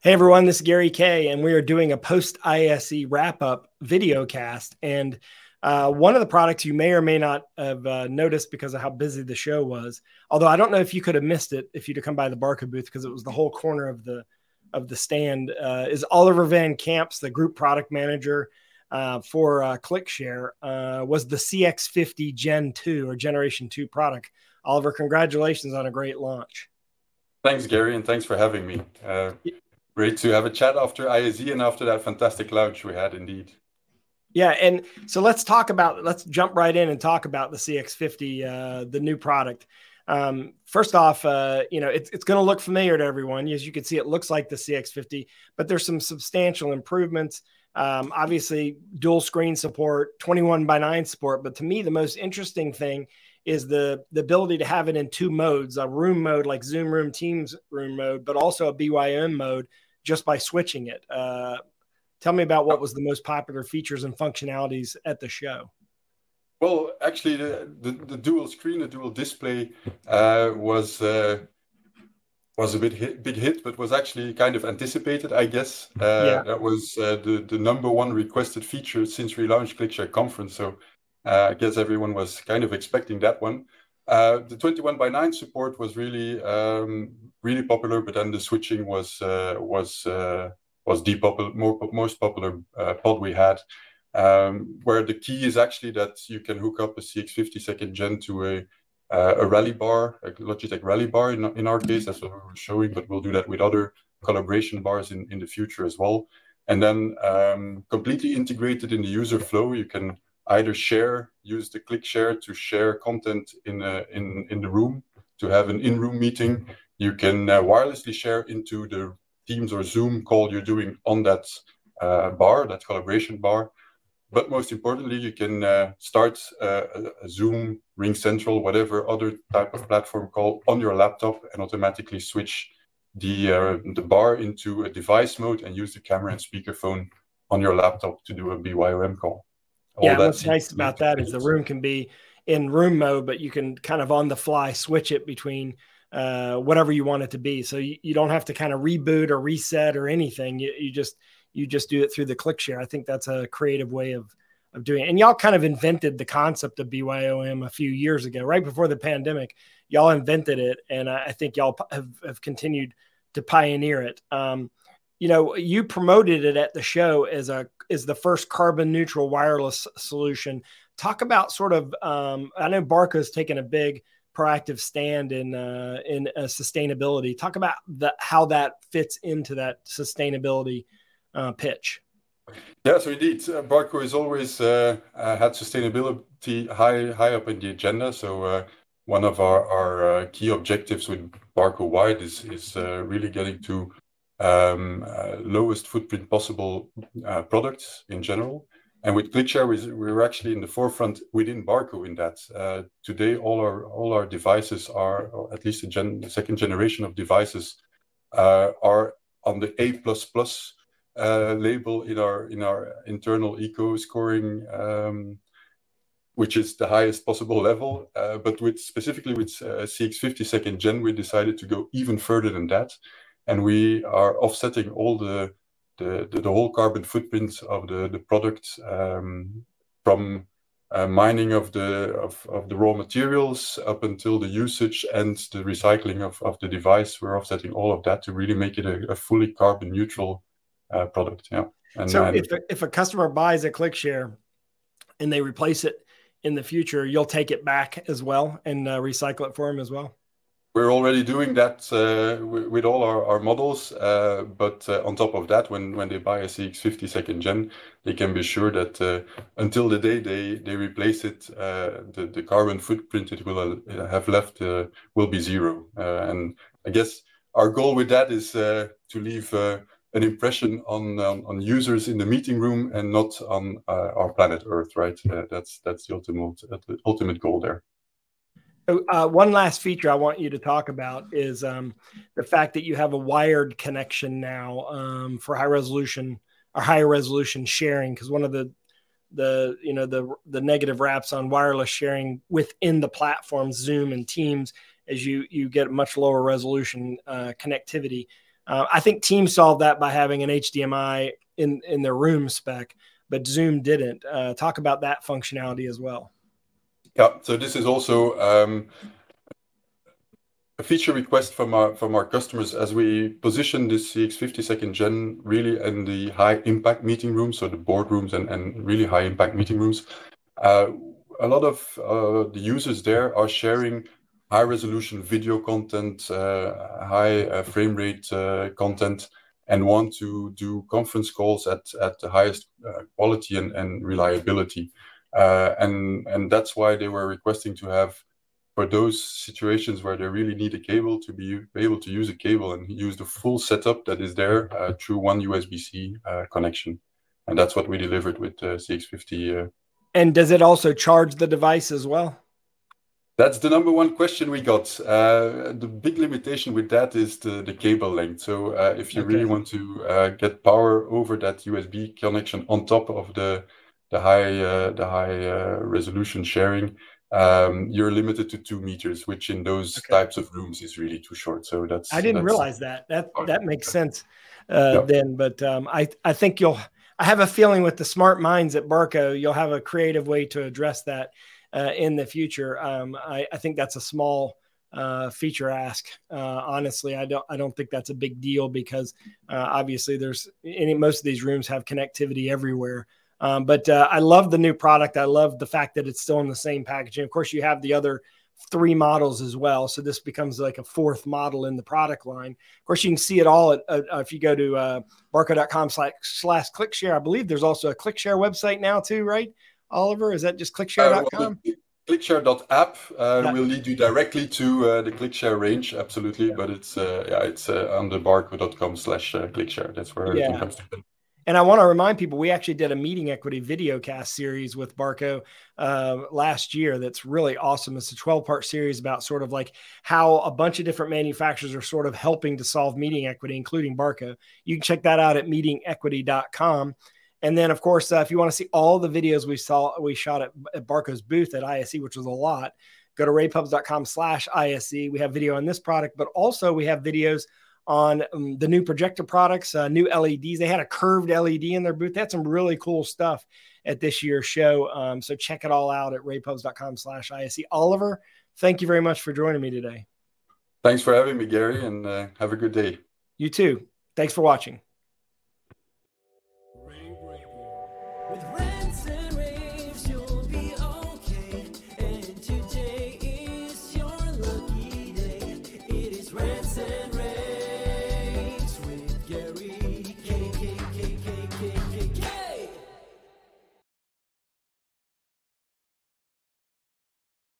Hey everyone, this is Gary Kayye, and we are doing a post ISE wrap up video cast. And uh, one of the products you may or may not have uh, noticed because of how busy the show was, although I don't know if you could have missed it if you'd have come by the Barco booth because it was the whole corner of the of the stand, uh, is Oliver Van Camps, the group product manager uh, for uh, ClickShare, uh, was the CX50 Gen 2 or Generation 2 product. Oliver, congratulations on a great launch. Thanks, Gary, and thanks for having me. Great to have a chat after ISE and after that fantastic launch we had indeed. Yeah, and so let's talk about let's jump right in and talk about the CX50, uh, the new product. Um, first off, uh, you know it's it's going to look familiar to everyone. As you can see, it looks like the CX50, but there's some substantial improvements. Um, obviously, dual screen support, 21 by 9 support. But to me, the most interesting thing is the the ability to have it in two modes: a room mode like Zoom Room, Teams Room mode, but also a BYOM mode just by switching it. Uh, tell me about what was the most popular features and functionalities at the show. Well, actually, the, the, the dual screen, the dual display uh, was uh, was a bit hit, big hit, but was actually kind of anticipated, I guess. Uh, yeah. That was uh, the the number one requested feature since we launched ClickShare Conference. So uh, I guess everyone was kind of expecting that one. Uh, the 21 by 9 support was really um, really popular, but then the switching was uh, was uh, was the popular, more, most popular uh, pod we had. Um, where the key is actually that you can hook up a CX50 second gen to a uh, a rally bar, a Logitech rally bar. In, in our case, that's what we were showing, but we'll do that with other collaboration bars in, in the future as well. And then um, completely integrated in the user flow, you can either share, use the ClickShare to share content in, in, in the room, to have an in-room meeting. You can uh, wirelessly share into the Teams or Zoom call you're doing on that uh, bar, that collaboration bar. But most importantly, you can uh, start uh, a Zoom, RingCentral, whatever other type of platform call on your laptop and automatically switch the, uh, the bar into a device mode and use the camera and speakerphone on your laptop to do a BYOM call yeah, what's nice about that is the room can be in room mode, but you can kind of on the fly switch it between uh, whatever you want it to be. So you, you don't have to kind of reboot or reset or anything. You, you just you just do it through the ClickShare. I think that's a creative way of of doing it. And y'all kind of invented the concept of BYOM a few years ago, right before the pandemic. Y'all invented it, and I, I think y'all have, have continued to pioneer it. Um, you know, you promoted it at the show as a is the first carbon neutral wireless solution. Talk about sort of. Um, I know Barco's taken a big proactive stand in uh, in uh, sustainability. Talk about the, how that fits into that sustainability uh, pitch. Yeah, so indeed, uh, Barco has always uh, uh, had sustainability high high up in the agenda. So uh, one of our, our key objectives with Barco Wide is is really getting to lowest footprint possible uh, products in general. And with ClickShare, we're actually in the forefront within Barco in that. Uh, today, all our all our devices are, or at least the, second generation of devices, uh, are on the A uh, label in our in our internal eco scoring, um, which is the highest possible level. Uh, but with specifically with CX50 second gen, we decided to go even further than that and we are offsetting all the the, the, the whole carbon footprint of the the product um, from uh, mining of the of, of the raw materials up until the usage and the recycling of, of the device. We're offsetting all of that to really make it a, a fully carbon neutral uh, product. Yeah. And, so if a, if a customer buys a ClickShare and they replace it in the future, you'll take it back as well and uh, recycle it for them as well. We're already doing that uh, with all our models. Uh, but uh, on top of that, when they buy a CX50 second gen, they can be sure that uh, until the day they replace it, uh, the carbon footprint it will uh, have left will be zero. And I guess our goal with that is to leave an impression um, on users in the meeting room and not on our planet Earth, right? That's the ultimate goal there. Uh, one last feature I want you to talk about is um, the fact that you have a wired connection now um, for high resolution or higher resolution sharing. Because one of the the you know the the negative wraps on wireless sharing within the platforms Zoom and Teams is you you get much lower resolution uh, connectivity. Uh, I think Teams solved that by having an HDMI in in their room spec, but Zoom didn't. Uh, talk about that functionality as well. Yeah, so this is also um, a feature request from our from our customers as we position this CX50 second gen really in the high impact meeting rooms, so the boardrooms and, and really high impact meeting rooms. Uh, a lot of uh, the users there are sharing high resolution video content, uh, high frame rate content, and want to do conference calls at, at the highest quality and reliability. And, and that's why they were requesting to have for those situations where they really need a cable to be able to use a cable and use the full setup that is there uh, through one USB-C uh, connection. And that's what we delivered with uh, CX50. and does it also charge the device as well? That's the number one question we got. Uh, the big limitation with that is the, the cable length. So uh, if you okay. really want to uh, get power over that USB connection on top of the the high the high resolution sharing, um, you're limited to two meters, which in those okay. types of rooms is really too short. So that's I didn't that's, realize that. That that makes sense uh, then. But um, I I think you'll. I have a feeling with the smart minds at Barco, you'll have a creative way to address that uh, in the future. Um, I, I, think that's a small uh, feature ask. Uh, honestly, I don't I don't think that's a big deal because uh, obviously there's any most of these rooms have connectivity everywhere. Um, but uh, I love the new product. I love the fact that it's still in the same packaging. Of course, you have the other three models as well. So this becomes like a fourth model in the product line. Of course, you can see it all at, uh, if you go to uh, barco.com slash, slash clickshare. I believe there's also a clickshare website now too, right? Oliver, is that just clickshare.com? Uh, clickshare.app uh, will lead you directly to uh, the clickshare range absolutely yeah. but it's uh, yeah it's uh, on the barco.com slash uh, clickshare that's where everything yeah. comes to and I want to remind people we actually did a meeting equity video cast series with Barco uh, last year. That's really awesome. It's a 12 part series about sort of like how a bunch of different manufacturers are sort of helping to solve meeting equity, including Barco. You can check that out at meetingequity.com. And then, of course, uh, if you want to see all the videos we saw, we shot at, at Barco's booth at ISE, which was a lot, go to ravepubs.com slash ISE. We have video on this product, but also we have videos on um, the new projector products, uh, new LEDs. They had a curved LED in their booth. They had some really cool stuff at this year's show. Um, so check it all out at ravepubs.com slash ISE. Oliver, thank you very much for joining me today. Thanks for having me, Gary, and uh, have a good day. You too. Thanks for watching.